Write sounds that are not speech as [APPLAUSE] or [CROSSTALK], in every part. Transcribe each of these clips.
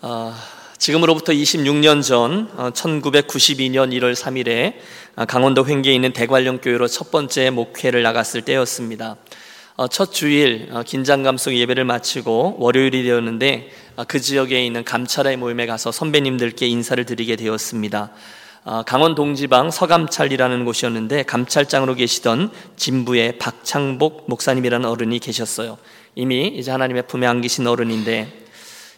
어, 지금으로부터 26년 전 어, 1992년 1월 3일에 강원도 횡계에 있는 대관령 교회로 첫 번째 목회를 나갔을 때였습니다. 어, 첫 주일 어, 긴장감 속 예배를 마치고 월요일이 되었는데 어, 그 지역에 있는 감찰의 모임에 가서 선배님들께 인사를 드리게 되었습니다. 어, 강원 동지방 서감찰이라는 곳이었는데 감찰장으로 계시던 진부의 박창복 목사님이라는 어른이 계셨어요. 이미 이제 하나님의 품에 안기신 어른인데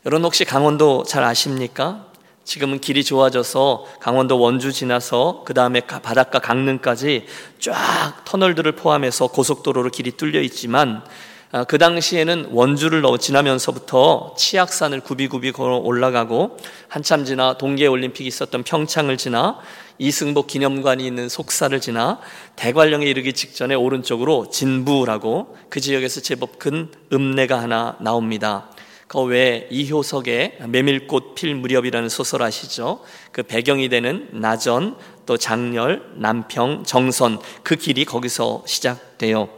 여러분 혹시 강원도 잘 아십니까? 지금은 길이 좋아져서 강원도 원주 지나서 그 다음에 바닷가 강릉까지 쫙 터널들을 포함해서 고속도로로 길이 뚫려 있지만 아, 그 당시에는 원주를 지나면서부터 치악산을 굽이굽이 걸어 올라가고 한참 지나 동계올림픽이 있었던 평창을 지나 이승복 기념관이 있는 속사를 지나 대관령에 이르기 직전에 오른쪽으로 진부라고 그 지역에서 제법 큰 읍내가 하나 나옵니다. 그 외에 이효석의 메밀꽃 필 무렵이라는 소설 아시죠? 그 배경이 되는 나전, 또 장렬, 남평, 정선 그 길이 거기서 시작돼요.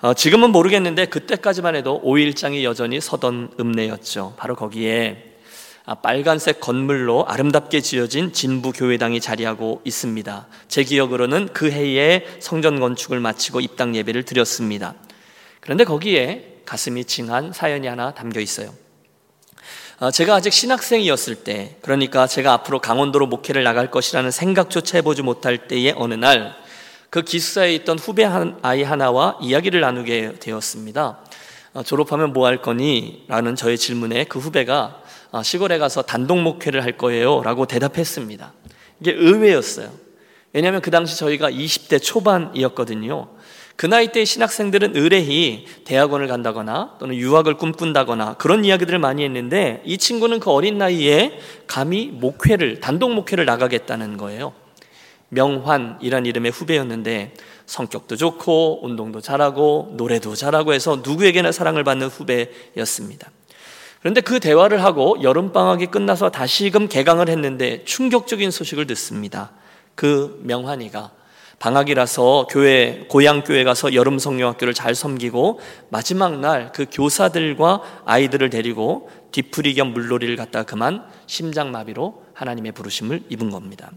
어, 지금은 모르겠는데 그때까지만 해도 오일장이 여전히 서던 읍내였죠. 바로 거기에 아, 빨간색 건물로 아름답게 지어진 진부 교회당이 자리하고 있습니다. 제 기억으로는 그 해에 성전 건축을 마치고 입당 예배를 드렸습니다. 그런데 거기에 가슴이 칭한 사연이 하나 담겨 있어요. 어, 제가 아직 신학생이었을 때, 그러니까 제가 앞으로 강원도로 목회를 나갈 것이라는 생각조차 해보지 못할 때의 어느 날, 그 기숙사에 있던 후배 한 아이 하나와 이야기를 나누게 되었습니다. 어, 졸업하면 뭐 할 거니? 라는 저의 질문에 그 후배가 어, 시골에 가서 단독 목회를 할 거예요. 라고 대답했습니다. 이게 의외였어요. 왜냐하면 그 당시 저희가 20대 초반이었거든요. 그 나이 때 신학생들은 의뢰히 대학원을 간다거나 또는 유학을 꿈꾼다거나 그런 이야기들을 많이 했는데 이 친구는 그 어린 나이에 감히 목회를 단독 목회를 나가겠다는 거예요. 명환이란 이름의 후배였는데 성격도 좋고 운동도 잘하고 노래도 잘하고 해서 누구에게나 사랑을 받는 후배였습니다. 그런데 그 대화를 하고 여름방학이 끝나서 다시금 개강을 했는데 충격적인 소식을 듣습니다. 그 명환이가 방학이라서 교회 고향 교회 가서 여름 성경학교를 잘 섬기고 마지막 날 그 교사들과 아이들을 데리고 뒤풀이 겸 물놀이를 갔다 그만 심장마비로 하나님의 부르심을 입은 겁니다.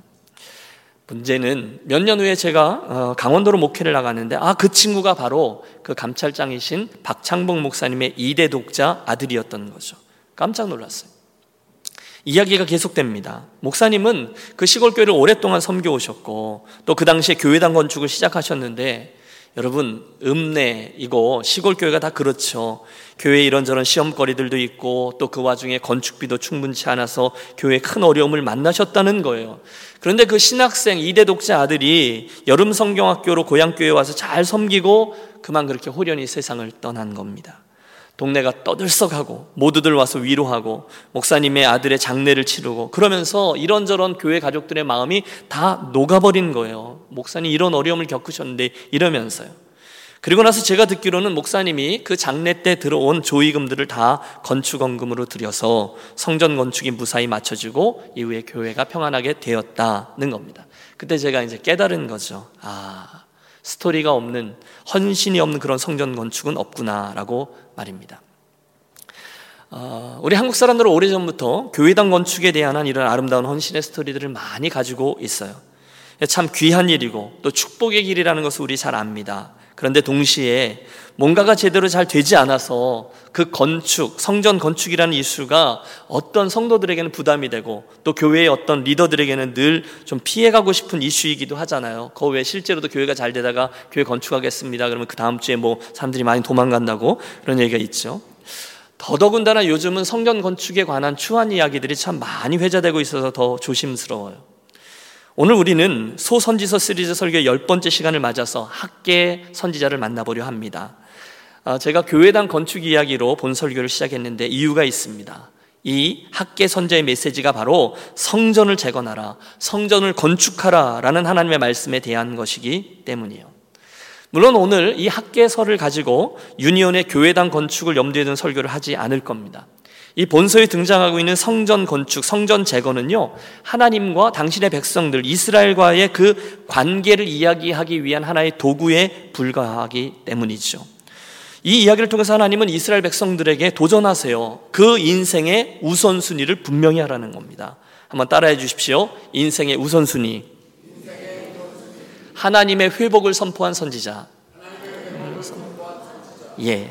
문제는 몇 년 후에 제가 어, 강원도로 목회를 나갔는데 아 그 친구가 바로 그 감찰장이신 박창복 목사님의 이대 독자 아들이었던 거죠. 깜짝 놀랐어요. 이야기가 계속됩니다. 목사님은 그 시골 교회를 오랫동안 섬겨 오셨고 또 그 당시에 교회당 건축을 시작하셨는데 여러분 읍내 이거 시골 교회가 다 그렇죠. 교회 이런저런 시험거리들도 있고 또 그 와중에 건축비도 충분치 않아서 교회 큰 어려움을 만나셨다는 거예요. 그런데 그 신학생 이대 독자 아들이 여름 성경학교로 고향 교회 와서 잘 섬기고 그만 그렇게 호련히 세상을 떠난 겁니다. 동네가 떠들썩하고 모두들 와서 위로하고 목사님의 아들의 장례를 치르고 그러면서 이런저런 교회 가족들의 마음이 다 녹아버린 거예요. 목사님 이런 어려움을 겪으셨는데 이러면서요. 그리고 나서 제가 듣기로는 목사님이 그 장례 때 들어온 조의금들을 다 건축원금으로 들여서 성전 건축이 무사히 맞춰지고 이후에 교회가 평안하게 되었다는 겁니다. 그때 제가 이제 깨달은 거죠. 아, 스토리가 없는 헌신이 없는 그런 성전 건축은 없구나라고 말입니다. 어, 우리 한국 사람들은 오래전부터 교회당 건축에 대한 이런 아름다운 헌신의 스토리들을 많이 가지고 있어요. 참 귀한 일이고 또 축복의 길이라는 것을 우리 잘 압니다. 그런데 동시에 뭔가가 제대로 잘 되지 않아서 그 건축, 성전 건축이라는 이슈가 어떤 성도들에게는 부담이 되고 또 교회의 어떤 리더들에게는 늘 좀 피해가고 싶은 이슈이기도 하잖아요. 그 외에 실제로도 교회가 잘 되다가 교회 건축하겠습니다. 그러면 그 다음 주에 뭐 사람들이 많이 도망간다고 그런 얘기가 있죠. 더더군다나 요즘은 성전 건축에 관한 추한 이야기들이 참 많이 회자되고 있어서 더 조심스러워요. 오늘 우리는 소선지서 시리즈 설교 열 번째 시간을 맞아서 학계 선지자를 만나보려 합니다. 아, 제가 교회당 건축 이야기로 본 설교를 시작했는데 이유가 있습니다. 이 학계 선자의 메시지가 바로 성전을 재건하라, 성전을 건축하라 라는 하나님의 말씀에 대한 것이기 때문이에요. 물론 오늘 이 학계서를 가지고 유니온의 교회당 건축을 염두에 둔 설교를 하지 않을 겁니다. 이 본서에 등장하고 있는 성전 건축, 성전 재건은요, 하나님과 당신의 백성들, 이스라엘과의 그 관계를 이야기하기 위한 하나의 도구에 불과하기 때문이죠. 이 이야기를 통해서 하나님은 이스라엘 백성들에게 도전하세요. 그 인생의 우선순위를 분명히 하라는 겁니다. 한번 따라해 주십시오. 인생의 우선순위. 하나님의 회복을 선포한 선지자. 예.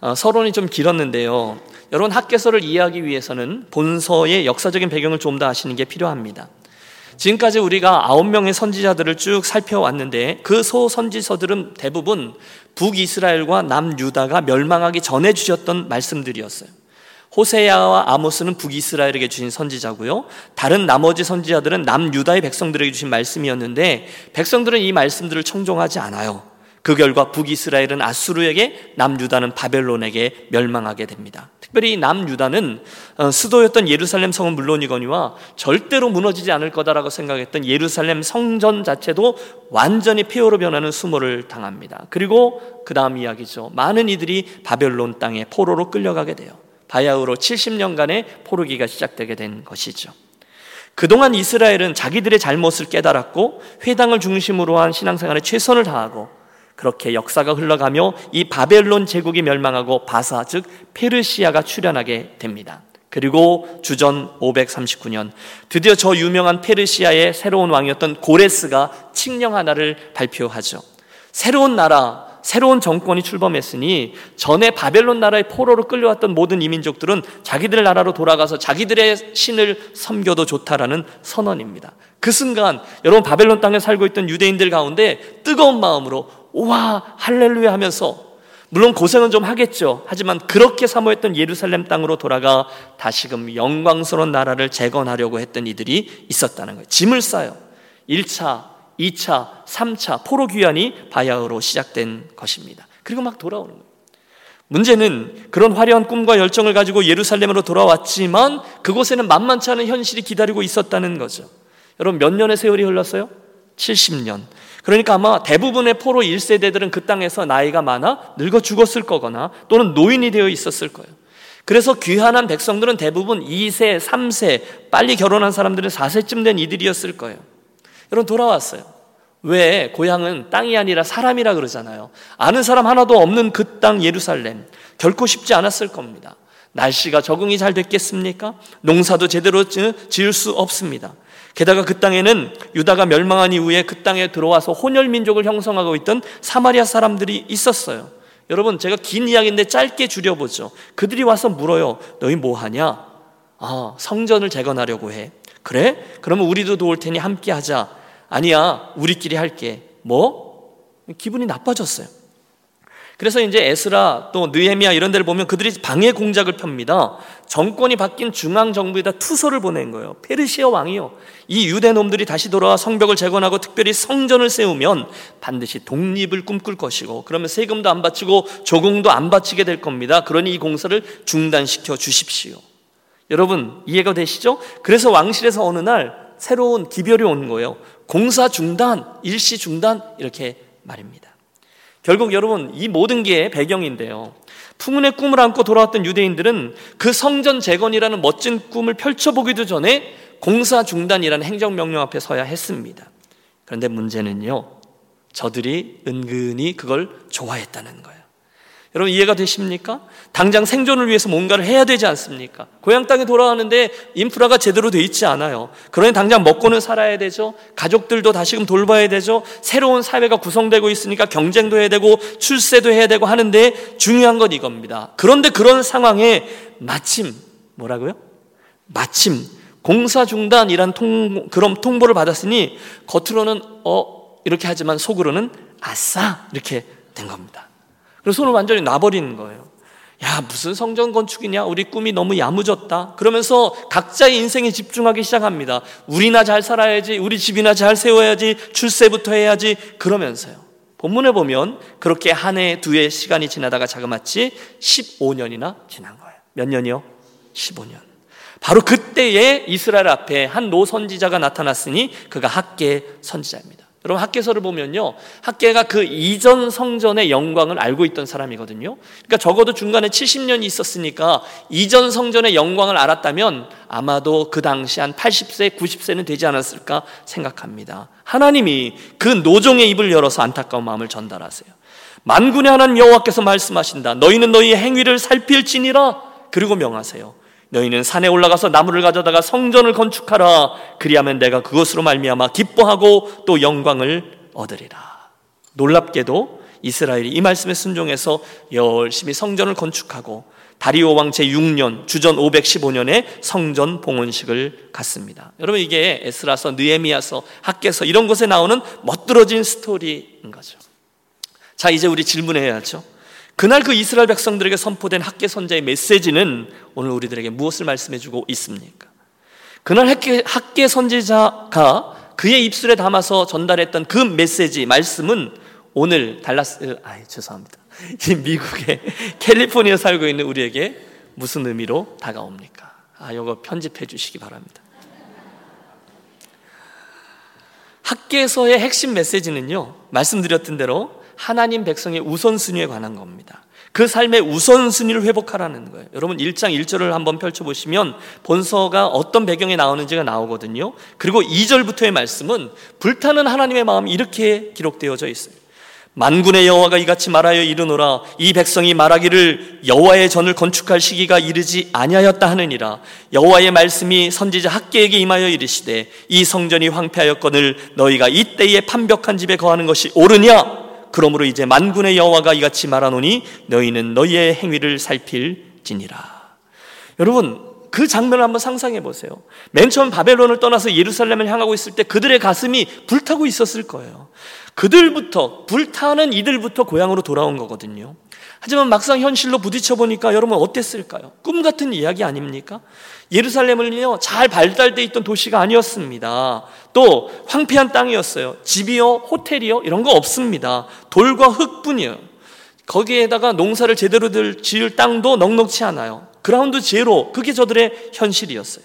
어, 서론이 좀 길었는데요. 여러분 학계서를 이해하기 위해서는 본서의 역사적인 배경을 좀 더 아시는 게 필요합니다. 지금까지 우리가 아홉 명의 선지자들을 쭉 살펴왔는데 그 소선지서들은 대부분 북이스라엘과 남유다가 멸망하기 전에 주셨던 말씀들이었어요. 호세야와 아모스는 북이스라엘에게 주신 선지자고요. 다른 나머지 선지자들은 남유다의 백성들에게 주신 말씀이었는데 백성들은 이 말씀들을 청종하지 않아요. 그 결과 북이스라엘은 아수르에게 남유다는 바벨론에게 멸망하게 됩니다. 특별히 남유다는 어, 수도였던 예루살렘 성은 물론이거니와 절대로 무너지지 않을 거다라고 생각했던 예루살렘 성전 자체도 완전히 폐허로 변하는 수모를 당합니다. 그리고 그 다음 이야기죠. 많은 이들이 바벨론 땅에 포로로 끌려가게 돼요. 바야흐로 70년간의 포로기가 시작되게 된 것이죠. 그동안 이스라엘은 자기들의 잘못을 깨달았고 회당을 중심으로 한 신앙생활에 최선을 다하고 그렇게 역사가 흘러가며 이 바벨론 제국이 멸망하고 바사 즉 페르시아가 출현하게 됩니다. 그리고 주전 539년 드디어 저 유명한 페르시아의 새로운 왕이었던 고레스가 칙령 하나를 발표하죠. 새로운 나라, 새로운 정권이 출범했으니 전에 바벨론 나라의 포로로 끌려왔던 모든 이민족들은 자기들 나라로 돌아가서 자기들의 신을 섬겨도 좋다라는 선언입니다. 그 순간 여러분 바벨론 땅에 살고 있던 유대인들 가운데 뜨거운 마음으로 와 할렐루야 하면서 물론 고생은 좀 하겠죠. 하지만 그렇게 사모했던 예루살렘 땅으로 돌아가 다시금 영광스러운 나라를 재건하려고 했던 이들이 있었다는 거예요. 짐을 싸요. 1차, 2차, 3차 포로 귀환이 바야흐로 시작된 것입니다. 그리고 막 돌아오는 거예요. 문제는 그런 화려한 꿈과 열정을 가지고 예루살렘으로 돌아왔지만 그곳에는 만만치 않은 현실이 기다리고 있었다는 거죠. 여러분 몇 년의 세월이 흘렀어요? 70년. 그러니까 아마 대부분의 포로 1세대들은 그 땅에서 나이가 많아 늙어 죽었을 거거나 또는 노인이 되어 있었을 거예요. 그래서 귀환한 백성들은 대부분 2세, 3세, 빨리 결혼한 사람들은 4세쯤 된 이들이었을 거예요. 여러분 돌아왔어요. 왜 고향은 땅이 아니라 사람이라 그러잖아요. 아는 사람 하나도 없는 그 땅 예루살렘 결코 쉽지 않았을 겁니다. 날씨가 적응이 잘 됐겠습니까? 농사도 제대로 지을 수 없습니다. 게다가 그 땅에는 유다가 멸망한 이후에 그 땅에 들어와서 혼혈 민족을 형성하고 있던 사마리아 사람들이 있었어요. 여러분 제가 긴 이야기인데 짧게 줄여보죠. 그들이 와서 물어요. 너희 뭐 하냐? 아, 성전을 재건하려고 해. 그래? 그러면 우리도 도울 테니 함께 하자. 아니야, 우리끼리 할게. 뭐? 기분이 나빠졌어요. 그래서 이제 에스라 또 느헤미야 이런 데를 보면 그들이 방해 공작을 펴니다. 정권이 바뀐 중앙 정부에다 투서를 보낸 거예요. 페르시아 왕이요. 이 유대 놈들이 다시 돌아와 성벽을 재건하고 특별히 성전을 세우면 반드시 독립을 꿈꿀 것이고 그러면 세금도 안 바치고 조공도 안 바치게 될 겁니다. 그러니 이 공사를 중단시켜 주십시오. 여러분 이해가 되시죠? 그래서 왕실에서 어느 날 새로운 기별이 온 거예요. 공사 중단, 일시 중단 이렇게 말입니다. 결국 여러분 이 모든 게 배경인데요. 풍운의 꿈을 안고 돌아왔던 유대인들은 그 성전 재건이라는 멋진 꿈을 펼쳐보기도 전에 공사 중단이라는 행정명령 앞에 서야 했습니다. 그런데 문제는요, 저들이 은근히 그걸 좋아했다는 거예요. 여러분 이해가 되십니까? 당장 생존을 위해서 뭔가를 해야 되지 않습니까? 고향 땅에 돌아가는데 인프라가 제대로 돼 있지 않아요. 그러니 당장 먹고는 살아야 되죠. 가족들도 다시금 돌봐야 되죠. 새로운 사회가 구성되고 있으니까 경쟁도 해야 되고 출세도 해야 되고 하는데 중요한 건 이겁니다. 그런데 그런 상황에 마침 뭐라고요? 마침 공사 중단이란 통, 그런 통보를 받았으니 겉으로는 어 이렇게 하지만 속으로는 아싸 이렇게 된 겁니다. 그래서 손을 완전히 놔버리는 거예요. 야, 무슨 성전 건축이냐? 우리 꿈이 너무 야무졌다. 그러면서 각자의 인생에 집중하기 시작합니다. 우리나 잘 살아야지, 우리 집이나 잘 세워야지, 출세부터 해야지, 그러면서요. 본문에 보면 그렇게 한 해, 두 해 시간이 지나다가 자그마치 15년이나 지난 거예요. 몇 년이요? 15년. 바로 그때에 이스라엘 앞에 한 노 선지자가 나타났으니 그가 학계 선지자입니다. 여러분 학계서를 보면요. 학계가 그 이전 성전의 영광을 알고 있던 사람이거든요. 그러니까 적어도 중간에 70년이 있었으니까 이전 성전의 영광을 알았다면 아마도 그 당시 한 80세, 90세는 되지 않았을까 생각합니다. 하나님이 그 노종의 입을 열어서 안타까운 마음을 전달하세요. 만군의 하나님 여호와께서 말씀하신다. 너희는 너희의 행위를 살필지니라. 그리고 명하세요. 너희는 산에 올라가서 나무를 가져다가 성전을 건축하라. 그리하면 내가 그것으로 말미암아 기뻐하고 또 영광을 얻으리라. 놀랍게도 이스라엘이 이 말씀에 순종해서 열심히 성전을 건축하고 다리오 왕 제6년 주전 515년에 성전 봉헌식을 갖습니다. 여러분 이게 에스라서 느헤미야서 학계서 이런 곳에 나오는 멋들어진 스토리인 거죠. 자, 이제 우리 질문해야죠. 그날 그 이스라엘 백성들에게 선포된 학계 선자의 메시지는 오늘 우리들에게 무엇을 말씀해 주고 있습니까? 그날 학계, 학계 선지자가 그의 입술에 담아서 전달했던 그 메시지, 말씀은 오늘 달라스, 아 죄송합니다. [LAUGHS] 이 미국의 캘리포니아 살고 있는 우리에게 무슨 의미로 다가옵니까? 아, 이거 편집해 주시기 바랍니다. 학계에서의 핵심 메시지는요, 말씀드렸던 대로 하나님 백성의 우선순위에 관한 겁니다. 그 삶의 우선순위를 회복하라는 거예요. 여러분 1장 1절을 한번 펼쳐보시면 본서가 어떤 배경에 나오는지가 나오거든요. 그리고 2절부터의 말씀은 불타는 하나님의 마음이 이렇게 기록되어져 있어요. 만군의 여호와가 이같이 말하여 이르노라 이 백성이 말하기를 여호와의 전을 건축할 시기가 이르지 아니하였다 하느니라 여호와의 말씀이 선지자 학계에게 임하여 이르시되 이 성전이 황폐하였거늘 너희가 이때에 판벽한 집에 거하는 것이 옳으냐 그러므로 이제 만군의 여호와가 이같이 말하노니 너희는 너희의 행위를 살필지니라. 여러분 그 장면을 한번 상상해 보세요. 맨 처음 바벨론을 떠나서 예루살렘을 향하고 있을 때 그들의 가슴이 불타고 있었을 거예요. 그들부터 불타는 이들부터 고향으로 돌아온 거거든요. 하지만 막상 현실로 부딪혀 보니까 여러분 어땠을까요? 꿈 같은 이야기 아닙니까? 예루살렘은요 잘 발달돼 있던 도시가 아니었습니다. 또 황폐한 땅이었어요. 집이요, 호텔이요 이런 거 없습니다. 돌과 흙뿐이에요. 거기에다가 농사를 제대로 지을 땅도 넉넉치 않아요. 그라운드 제로 그게 저들의 현실이었어요.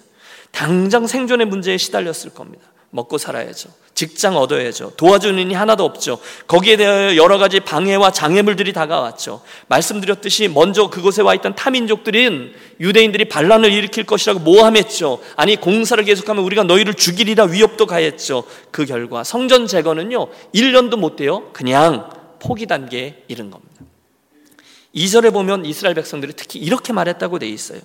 당장 생존의 문제에 시달렸을 겁니다. 먹고 살아야죠. 직장 얻어야죠. 도와주는 이이 하나도 없죠. 거기에 대하여 여러 가지 방해와 장애물들이 다가왔죠. 말씀드렸듯이 먼저 그곳에 와 있던 타민족들은 유대인들이 반란을 일으킬 것이라고 모함했죠. 아니 공사를 계속하면 우리가 너희를 죽이리라 위협도 가했죠. 그 결과 성전 재건은요 1년도 못 돼요. 그냥 포기 단계에 이른 겁니다. 2절에 보면 이스라엘 백성들이 특히 이렇게 말했다고 돼 있어요.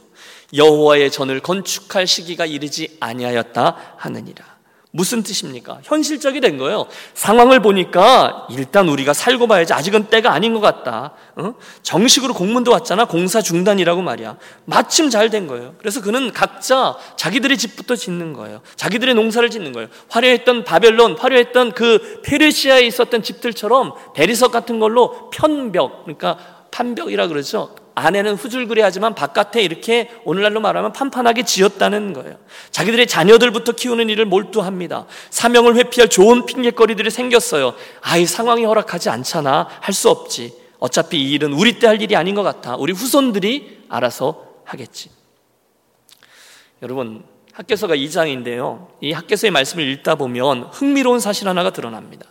여호와의 전을 건축할 시기가 이르지 아니하였다 하느니라. 무슨 뜻입니까? 현실적이 된 거예요. 상황을 보니까 일단 우리가 살고 봐야지 아직은 때가 아닌 것 같다. 어? 정식으로 공문도 왔잖아. 공사 중단이라고 말이야. 마침 잘 된 거예요. 그래서 그는 각자 자기들의 집부터 짓는 거예요. 자기들의 농사를 짓는 거예요. 화려했던 바벨론, 화려했던 그 페르시아에 있었던 집들처럼 대리석 같은 걸로 편벽, 그러니까 판벽이라 그러죠. 안에는 후줄그레하지만 바깥에 이렇게 오늘날로 말하면 판판하게 지었다는 거예요. 자기들의 자녀들부터 키우는 일을 몰두합니다. 사명을 회피할 좋은 핑계거리들이 생겼어요. 아이 상황이 허락하지 않잖아. 할 수 없지. 어차피 이 일은 우리 때 할 일이 아닌 것 같아. 우리 후손들이 알아서 하겠지. 여러분, 학계서가 2장인데요. 이 학계서의 말씀을 읽다 보면 흥미로운 사실 하나가 드러납니다.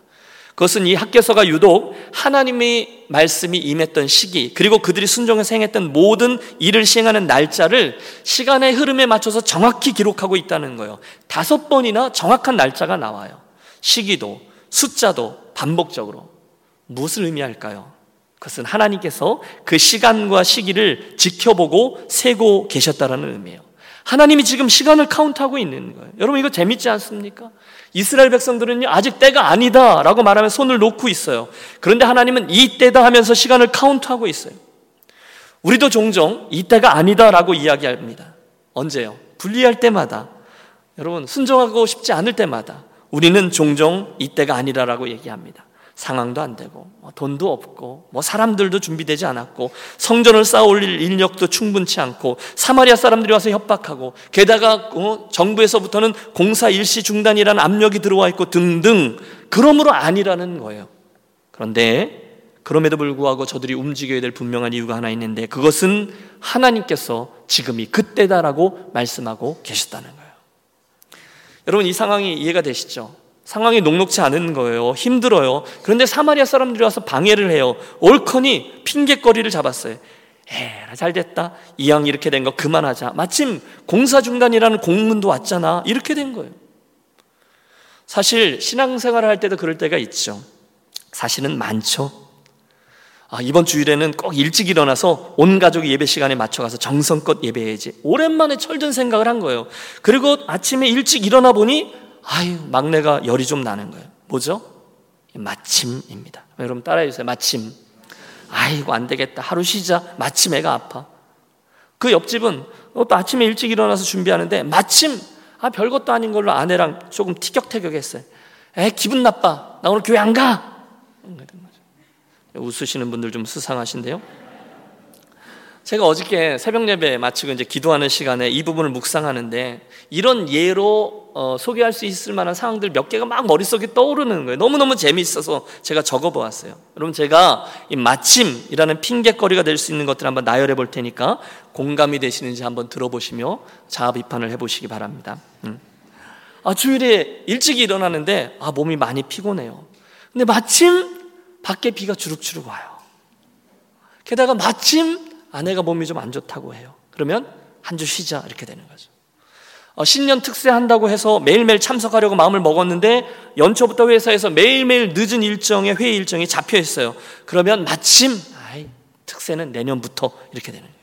그것은 이 학계서가 유독 하나님의 말씀이 임했던 시기, 그리고 그들이 순종해서 행했던 모든 일을 시행하는 날짜를 시간의 흐름에 맞춰서 정확히 기록하고 있다는 거예요. 다섯 번이나 정확한 날짜가 나와요. 시기도, 숫자도 반복적으로. 무엇을 의미할까요? 그것은 하나님께서 그 시간과 시기를 지켜보고 세고 계셨다라는 의미예요. 하나님이 지금 시간을 카운트하고 있는 거예요. 여러분 이거 재밌지 않습니까? 이스라엘 백성들은요, 아직 때가 아니다 라고 말하면 손을 놓고 있어요. 그런데 하나님은 이 때다 하면서 시간을 카운트하고 있어요. 우리도 종종 이 때가 아니다 라고 이야기합니다. 언제요? 분리할 때마다. 여러분, 순종하고 싶지 않을 때마다 우리는 종종 이 때가 아니라라고 얘기합니다. 상황도 안 되고 뭐 돈도 없고 뭐 사람들도 준비되지 않았고 성전을 쌓아 올릴 인력도 충분치 않고 사마리아 사람들이 와서 협박하고 게다가 어, 정부에서부터는 공사 일시 중단이라는 압력이 들어와 있고 등등 그러므로 아니라는 거예요. 그런데 그럼에도 불구하고 저들이 움직여야 될 분명한 이유가 하나 있는데 그것은 하나님께서 지금이 그때다라고 말씀하고 계셨다는 거예요. 여러분 이 상황이 이해가 되시죠? 상황이 녹록치 않은 거예요. 힘들어요. 그런데 사마리아 사람들이 와서 방해를 해요. 옳거니 핑계거리를 잡았어요. 에라 잘 됐다. 이왕 이렇게 된 거 그만하자. 마침 공사 중단이라는 공문도 왔잖아. 이렇게 된 거예요. 사실 신앙생활을 할 때도 그럴 때가 있죠. 사실은 많죠. 아, 이번 주일에는 꼭 일찍 일어나서 온 가족이 예배 시간에 맞춰가서 정성껏 예배해야지. 오랜만에 철든 생각을 한 거예요. 그리고 아침에 일찍 일어나 보니 아유 막내가 열이 좀 나는 거예요. 뭐죠? 마침입니다. 여러분 따라해 주세요. 마침. 아이고 안 되겠다. 하루 쉬자. 마침 애가 아파. 그 옆집은 또 아침에 일찍 일어나서 준비하는데 마침 아 별것도 아닌 걸로 아내랑 조금 티격태격 했어요. 에 기분 나빠. 나 오늘 교회 안 가. 웃으시는 분들 좀 수상하신데요. 제가 어저께 새벽 예배 마치고 이제 기도하는 시간에 이 부분을 묵상하는데 이런 예로 어, 소개할 수 있을 만한 상황들 몇 개가 막 머릿속에 떠오르는 거예요. 너무너무 재미있어서 제가 적어 보았어요. 여러분 제가 이 마침이라는 핑계거리가 될 수 있는 것들 한번 나열해 볼 테니까 공감이 되시는지 한번 들어보시며 자아 비판을 해 보시기 바랍니다. 음. 아, 주일에 일찍 일어나는데 아, 몸이 많이 피곤해요. 근데 마침 밖에 비가 주룩주룩 와요. 게다가 마침 아내가 몸이 좀 안 좋다고 해요. 그러면 한 주 쉬자 이렇게 되는 거죠. 어, 신년 특세 한다고 해서 매일매일 참석하려고 마음을 먹었는데 연초부터 회사에서 매일매일 늦은 일정에 회의 일정이 잡혀 있어요. 그러면 마침 아이, 특세는 내년부터 이렇게 되는 거예요.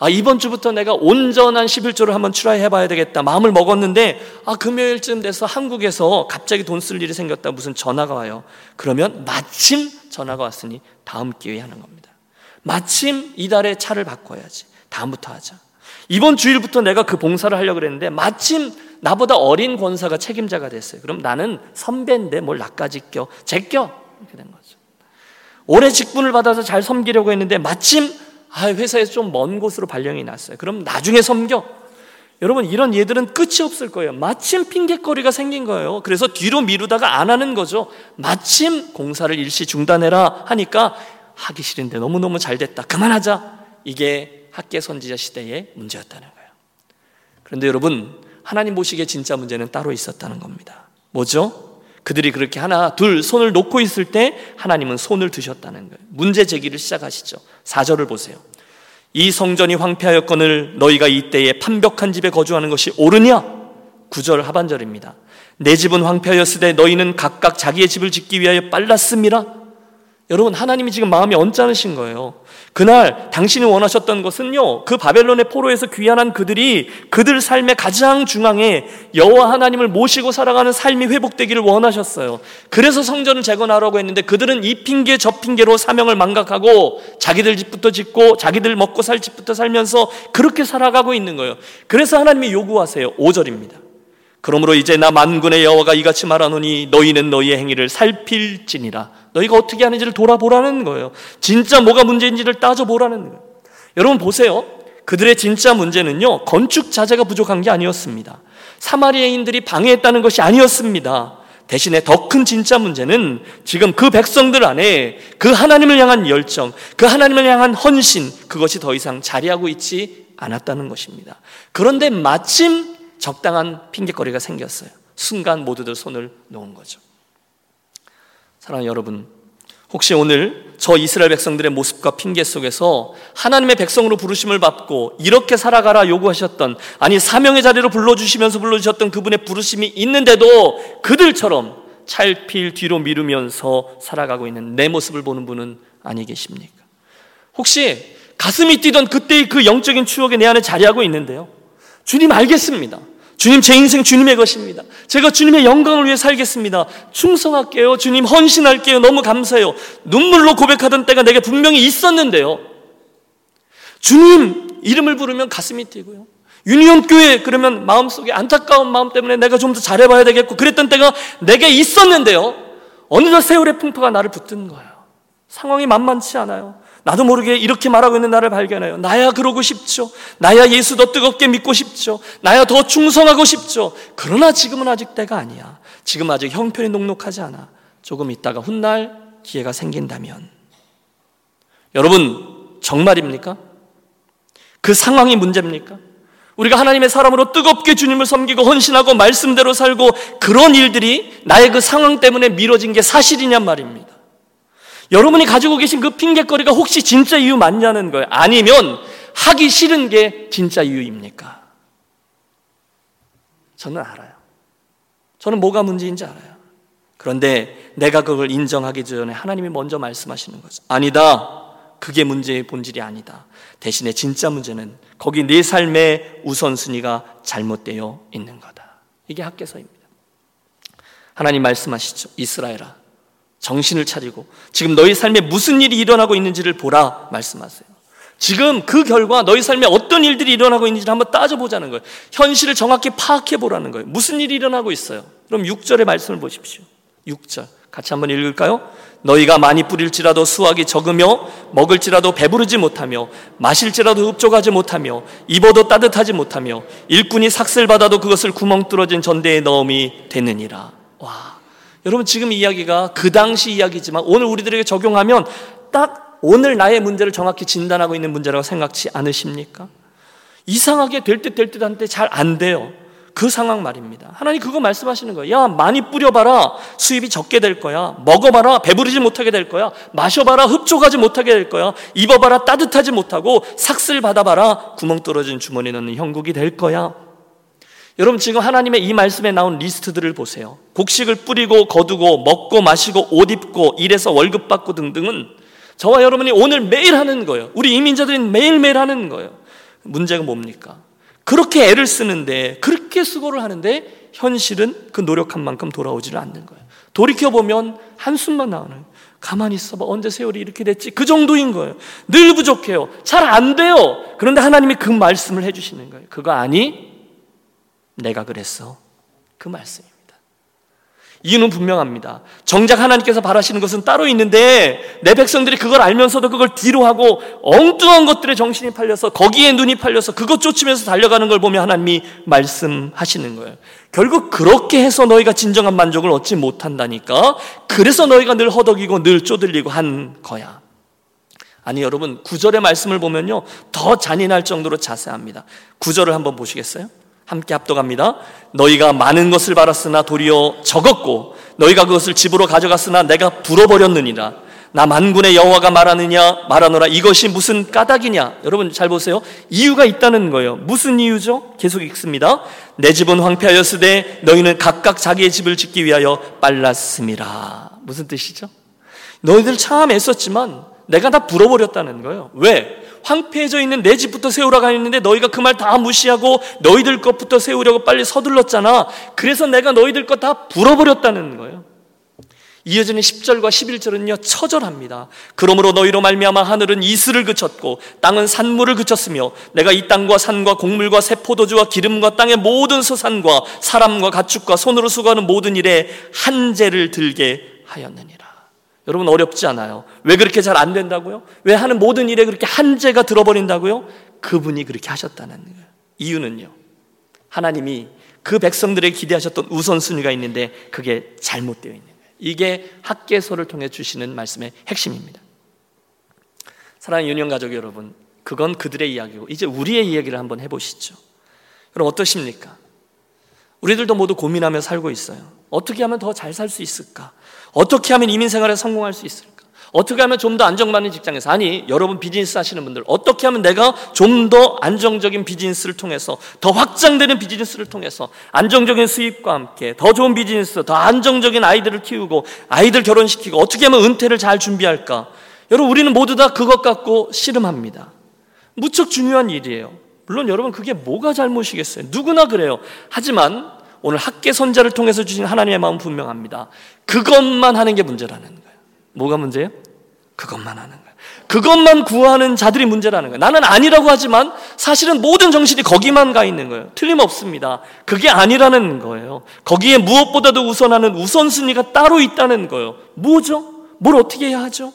아, 이번 주부터 내가 온전한 11조를 한번 출하해 봐야 되겠다. 마음을 먹었는데, 아, 금요일쯤 돼서 한국에서 갑자기 돈 쓸 일이 생겼다. 무슨 전화가 와요. 그러면 마침 전화가 왔으니 다음 기회에 하는 겁니다. 마침 이달에 차를 바꿔야지. 다음부터 하자. 이번 주일부터 내가 그 봉사를 하려고 그랬는데, 마침 나보다 어린 권사가 책임자가 됐어요. 그럼 나는 선배인데 뭘 나까지 껴? 제껴! 이렇게 된 거죠. 올해 직분을 받아서 잘 섬기려고 했는데, 마침 아, 회사에서 좀 먼 곳으로 발령이 났어요. 그럼 나중에 섬겨. 여러분, 이런 예들은 끝이 없을 거예요. 마침 핑계거리가 생긴 거예요. 그래서 뒤로 미루다가 안 하는 거죠. 마침 공사를 일시 중단해라 하니까 하기 싫은데 너무너무 잘 됐다. 그만하자. 이게 학계 선지자 시대의 문제였다는 거예요. 그런데 여러분, 하나님 보시기에 진짜 문제는 따로 있었다는 겁니다. 뭐죠? 그들이 그렇게 하나, 둘 손을 놓고 있을 때 하나님은 손을 드셨다는 거예요. 문제 제기를 시작하시죠. 4절을 보세요. 이 성전이 황폐하였거늘 너희가 이때에 판벽한 집에 거주하는 것이 옳으냐? 9절 하반절입니다. 내 집은 황폐하였으되 너희는 각각 자기의 집을 짓기 위하여 빨랐습니다. 여러분 하나님이 지금 마음이 언짢으신 거예요. 그날 당신이 원하셨던 것은요. 그 바벨론의 포로에서 귀환한 그들이 그들 삶의 가장 중앙에 여호와 하나님을 모시고 살아가는 삶이 회복되기를 원하셨어요. 그래서 성전을 재건하라고 했는데 그들은 이 핑계 저 핑계로 사명을 망각하고 자기들 집부터 짓고 자기들 먹고 살 집부터 살면서 그렇게 살아가고 있는 거예요. 그래서 하나님이 요구하세요. 5절입니다. 그러므로 이제 나 만군의 여호와가 이같이 말하노니 너희는 너희의 행위를 살필지니라. 너희가 어떻게 하는지를 돌아보라는 거예요. 진짜 뭐가 문제인지를 따져보라는 거예요. 여러분 보세요. 그들의 진짜 문제는요. 건축 자재가 부족한 게 아니었습니다. 사마리아인들이 방해했다는 것이 아니었습니다. 대신에 더 큰 진짜 문제는 지금 그 백성들 안에 그 하나님을 향한 열정, 그 하나님을 향한 헌신, 그것이 더 이상 자리하고 있지 않았다는 것입니다. 그런데 마침 적당한 핑계거리가 생겼어요. 순간 모두들 손을 놓은 거죠. 사랑하는 여러분, 혹시 오늘 저 이스라엘 백성들의 모습과 핑계 속에서 하나님의 백성으로 부르심을 받고 이렇게 살아가라 요구하셨던 아니 사명의 자리로 불러주시면서 불러주셨던 그분의 부르심이 있는데도 그들처럼 찰필 뒤로 미루면서 살아가고 있는 내 모습을 보는 분은 아니 계십니까? 혹시 가슴이 뛰던 그때의 그 영적인 추억이 내 안에 자리하고 있는데요. 주님 알겠습니다. 주님 제 인생 주님의 것입니다. 제가 주님의 영광을 위해 살겠습니다. 충성할게요. 주님 헌신할게요. 너무 감사해요. 눈물로 고백하던 때가 내게 분명히 있었는데요. 주님 이름을 부르면 가슴이 뛰고요. 유니온 교회 그러면 마음속에 안타까운 마음 때문에 내가 좀 더 잘해봐야 되겠고 그랬던 때가 내게 있었는데요. 어느덧 세월의 풍파가 나를 붙든 거예요. 상황이 만만치 않아요. 나도 모르게 이렇게 말하고 있는 나를 발견해요. 나야 그러고 싶죠. 나야 예수 더 뜨겁게 믿고 싶죠. 나야 더 충성하고 싶죠. 그러나 지금은 아직 때가 아니야. 지금 아직 형편이 녹록하지 않아. 조금 있다가 훗날 기회가 생긴다면. 여러분, 정말입니까? 그 상황이 문제입니까? 우리가 하나님의 사람으로 뜨겁게 주님을 섬기고 헌신하고 말씀대로 살고 그런 일들이 나의 그 상황 때문에 미뤄진 게 사실이냔 말입니다. 여러분이 가지고 계신 그 핑계거리가 혹시 진짜 이유 맞냐는 거예요. 아니면 하기 싫은 게 진짜 이유입니까? 저는 알아요. 저는 뭐가 문제인지 알아요. 그런데 내가 그걸 인정하기 전에 하나님이 먼저 말씀하시는 거죠. 아니다. 그게 문제의 본질이 아니다. 대신에 진짜 문제는 거기 내 삶의 우선순위가 잘못되어 있는 거다. 이게 학계서입니다. 하나님 말씀하시죠. 이스라엘아. 정신을 차리고 지금 너희 삶에 무슨 일이 일어나고 있는지를 보라 말씀하세요. 지금 그 결과 너희 삶에 어떤 일들이 일어나고 있는지를 한번 따져보자는 거예요. 현실을 정확히 파악해 보라는 거예요. 무슨 일이 일어나고 있어요? 그럼 6절의 말씀을 보십시오. 6절. 같이 한번 읽을까요? 너희가 많이 뿌릴지라도 수확이 적으며 먹을지라도 배부르지 못하며 마실지라도 흡족하지 못하며 입어도 따뜻하지 못하며 일꾼이 삭슬 받아도 그것을 구멍 뚫어진 전대에 넣음이 되느니라. 와. 여러분 지금 이야기가 그 당시 이야기지만 오늘 우리들에게 적용하면 딱 오늘 나의 문제를 정확히 진단하고 있는 문제라고 생각지 않으십니까? 이상하게 될 듯 될 듯 한데 잘 안 돼요. 그 상황 말입니다. 하나님 그거 말씀하시는 거예요. 야, 많이 뿌려봐라. 수입이 적게 될 거야. 먹어봐라. 배부르지 못하게 될 거야. 마셔봐라. 흡족하지 못하게 될 거야. 입어봐라. 따뜻하지 못하고 삭슬 받아봐라. 구멍 떨어진 주머니 넣는 형국이 될 거야. 여러분 지금 하나님의 이 말씀에 나온 리스트들을 보세요. 곡식을 뿌리고 거두고 먹고 마시고 옷 입고 일해서 월급 받고 등등은 저와 여러분이 오늘 매일 하는 거예요. 우리 이민자들이 매일매일 하는 거예요. 문제가 뭡니까? 그렇게 애를 쓰는데 그렇게 수고를 하는데 현실은 그 노력한 만큼 돌아오지를 않는 거예요. 돌이켜 보면 한숨만 나오는. 가만히 있어봐. 언제 세월이 이렇게 됐지? 그 정도인 거예요. 늘 부족해요. 잘 안 돼요. 그런데 하나님이 그 말씀을 해주시는 거예요. 그거 아니? 내가 그랬어. 그 말씀입니다. 이유는 분명합니다. 정작 하나님께서 바라시는 것은 따로 있는데 내 백성들이 그걸 알면서도 그걸 뒤로 하고 엉뚱한 것들에 정신이 팔려서 거기에 눈이 팔려서 그것 쫓으면서 달려가는 걸 보면 하나님이 말씀하시는 거예요. 결국 그렇게 해서 너희가 진정한 만족을 얻지 못한다니까. 그래서 너희가 늘 허덕이고 늘 쪼들리고 한 거야. 아니 여러분 구절의 말씀을 보면요 더 잔인할 정도로 자세합니다. 구절을 한번 보시겠어요? 함께 합독합니다. 너희가 많은 것을 받았으나 도리어 적었고 너희가 그것을 집으로 가져갔으나 내가 불어버렸느니라. 나 만군의 여호와가 말하느냐 말하노라. 이것이 무슨 까닭이냐? 여러분 잘 보세요. 이유가 있다는 거예요. 무슨 이유죠? 계속 읽습니다. 내 집은 황폐하였으되 너희는 각각 자기의 집을 짓기 위하여 빨랐음이라 무슨 뜻이죠? 너희들 참 애썼지만 내가 다 불어버렸다는 거예요. 왜 황폐해져 있는 내 집부터 세우라고 했는데 너희가 그 말 다 무시하고 너희들 것부터 세우려고 빨리 서둘렀잖아. 그래서 내가 너희들 것 다 불어버렸다는 거예요. 이어지는 10절과 11절은요 처절합니다. 그러므로 너희로 말미암아 하늘은 이슬을 그쳤고 땅은 산물을 그쳤으며 내가 이 땅과 산과 곡물과 새 포도주와 기름과 땅의 모든 서산과 사람과 가축과 손으로 수고하는 모든 일에 한재를 들게 하였느니라. 여러분 어렵지 않아요. 왜 그렇게 잘 안 된다고요? 왜 하는 모든 일에 그렇게 한재가 들어버린다고요? 그분이 그렇게 하셨다는 거예요. 이유는요. 하나님이 그 백성들에게 기대하셨던 우선순위가 있는데 그게 잘못되어 있는 거예요. 이게 학계서를 통해 주시는 말씀의 핵심입니다. 사랑하는 유년 가족 여러분, 그건 그들의 이야기고 이제 우리의 이야기를 한번 해보시죠. 그럼 어떠십니까? 우리들도 모두 고민하며 살고 있어요. 어떻게 하면 더 잘 살 수 있을까? 어떻게 하면 이민 생활에 성공할 수 있을까? 어떻게 하면 좀 더 안정받는 직장에서 아니 여러분 비즈니스 하시는 분들 어떻게 하면 내가 좀 더 안정적인 비즈니스를 통해서 더 확장되는 비즈니스를 통해서 안정적인 수입과 함께 더 좋은 비즈니스 더 안정적인 아이들을 키우고 아이들 결혼시키고 어떻게 하면 은퇴를 잘 준비할까? 여러분 우리는 모두 다 그것 갖고 씨름합니다. 무척 중요한 일이에요. 물론 여러분 그게 뭐가 잘못이겠어요? 누구나 그래요. 하지만 오늘 학계 선자를 통해서 주신 하나님의 마음 분명합니다. 그것만 하는 게 문제라는 거예요. 뭐가 문제예요? 그것만 하는 거예요. 그것만 구하는 자들이 문제라는 거예요. 나는 아니라고 하지만 사실은 모든 정신이 거기만 가 있는 거예요. 틀림없습니다. 그게 아니라는 거예요. 거기에 무엇보다도 우선하는 우선순위가 따로 있다는 거예요. 뭐죠? 뭘 어떻게 해야 하죠?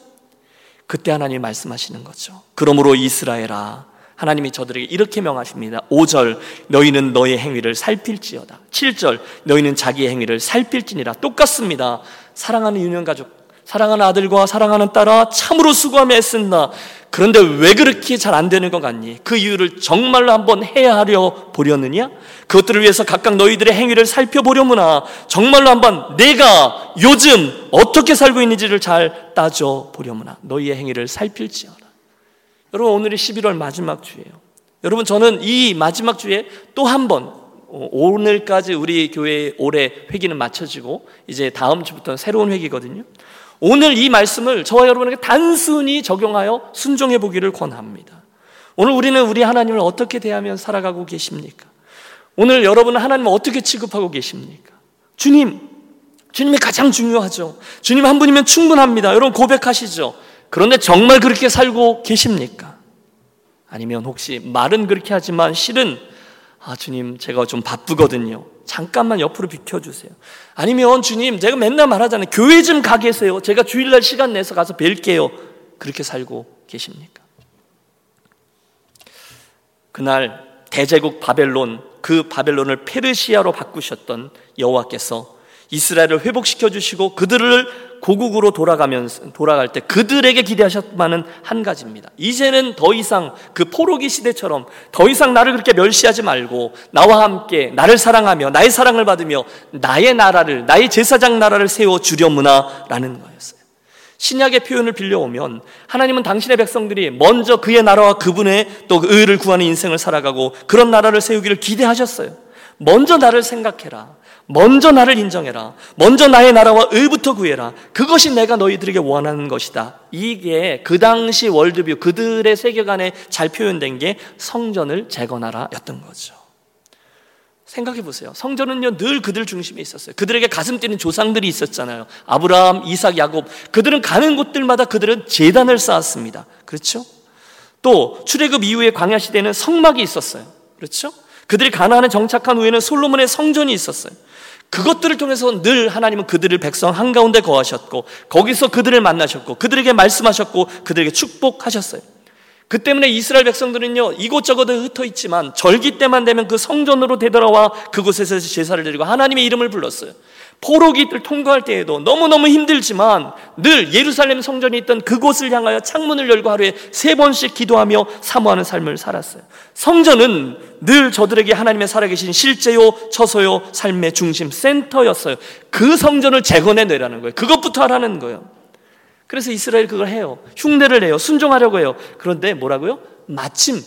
그때 하나님이 말씀하시는 거죠. 그러므로 이스라엘아, 하나님이 저들에게 이렇게 명하십니다. 5절 너희는 너의 행위를 살필지어다. 7절 너희는 자기의 행위를 살필지니라. 똑같습니다. 사랑하는 유년 가족 사랑하는 아들과 사랑하는 딸아 참으로 수고하며 애쓴다. 그런데 왜 그렇게 잘 안 되는 것 같니? 그 이유를 정말로 한번 해야 하려 보려느냐? 그것들을 위해서 각각 너희들의 행위를 살펴보려무나 정말로 한번 내가 요즘 어떻게 살고 있는지를 잘 따져 보려무나 너희의 행위를 살필지어다. 여러분 오늘이 11월 마지막 주예요. 여러분 저는 이 마지막 주에 또 한번 어, 오늘까지 우리 교회 올해 회기는 마쳐지고 이제 다음 주부터 새로운 회기거든요. 오늘 이 말씀을 저와 여러분에게 단순히 적용하여 순종해 보기를 권합니다. 오늘 우리는 우리 하나님을 어떻게 대하며 살아가고 계십니까? 오늘 여러분은 하나님을 어떻게 취급하고 계십니까? 주님, 주님이 가장 중요하죠. 주님 한 분이면 충분합니다. 여러분 고백하시죠. 그런데 정말 그렇게 살고 계십니까? 아니면 혹시 말은 그렇게 하지만 실은 아, 주님, 제가 좀 바쁘거든요. 잠깐만 옆으로 비켜주세요. 아니면 주님, 제가 맨날 말하잖아요. 교회 좀 가 계세요. 제가 주일날 시간 내서 가서 뵐게요. 그렇게 살고 계십니까? 그날 대제국 바벨론, 그 바벨론을 페르시아로 바꾸셨던 여호와께서 이스라엘을 회복시켜 주시고 그들을 고국으로 돌아가면서 돌아갈 때 그들에게 기대하셨만은 한 가지입니다. 이제는 더 이상 그 포로기 시대처럼 더 이상 나를 그렇게 멸시하지 말고 나와 함께 나를 사랑하며 나의 사랑을 받으며 나의 나라를 나의 제사장 나라를 세워 주려무나라는 거였어요. 신약의 표현을 빌려오면 하나님은 당신의 백성들이 먼저 그의 나라와 그분의 또그 의를 구하는 인생을 살아가고 그런 나라를 세우기를 기대하셨어요. 먼저 나를 생각해라. 먼저 나를 인정해라. 먼저 나의 나라와 의부터 구해라. 그것이 내가 너희들에게 원하는 것이다. 이게 그 당시 월드뷰, 그들의 세계관에 잘 표현된 게 성전을 재건하라 였던 거죠. 생각해 보세요. 성전은요, 늘 그들 중심에 있었어요. 그들에게 가슴 뛰는 조상들이 있었잖아요. 아브라함, 이삭, 야곱. 그들은 가는 곳들마다 그들은 재단을 쌓았습니다. 그렇죠? 또, 출애굽 이후에 광야 시대는 성막이 있었어요. 그렇죠? 그들이 가나안에 정착한 후에는 솔로몬의 성전이 있었어요. 그것들을 통해서 늘 하나님은 그들을 백성 한가운데 거하셨고 거기서 그들을 만나셨고 그들에게 말씀하셨고 그들에게 축복하셨어요. 그 때문에 이스라엘 백성들은요 이곳저곳에 흩어 있지만 절기 때만 되면 그 성전으로 되돌아와 그곳에서 제사를 드리고 하나님의 이름을 불렀어요. 포로기를 통과할 때에도 너무너무 힘들지만 늘 예루살렘 성전이 있던 그곳을 향하여 창문을 열고 하루에 세 번씩 기도하며 사모하는 삶을 살았어요. 성전은 늘 저들에게 하나님의 살아계신 실제요, 처소요, 삶의 중심, 센터였어요. 그 성전을 재건해 내라는 거예요. 그것부터 하라는 거예요. 그래서 이스라엘 그걸 해요. 흉내를 내요. 순종하려고 해요. 그런데 뭐라고요? 마침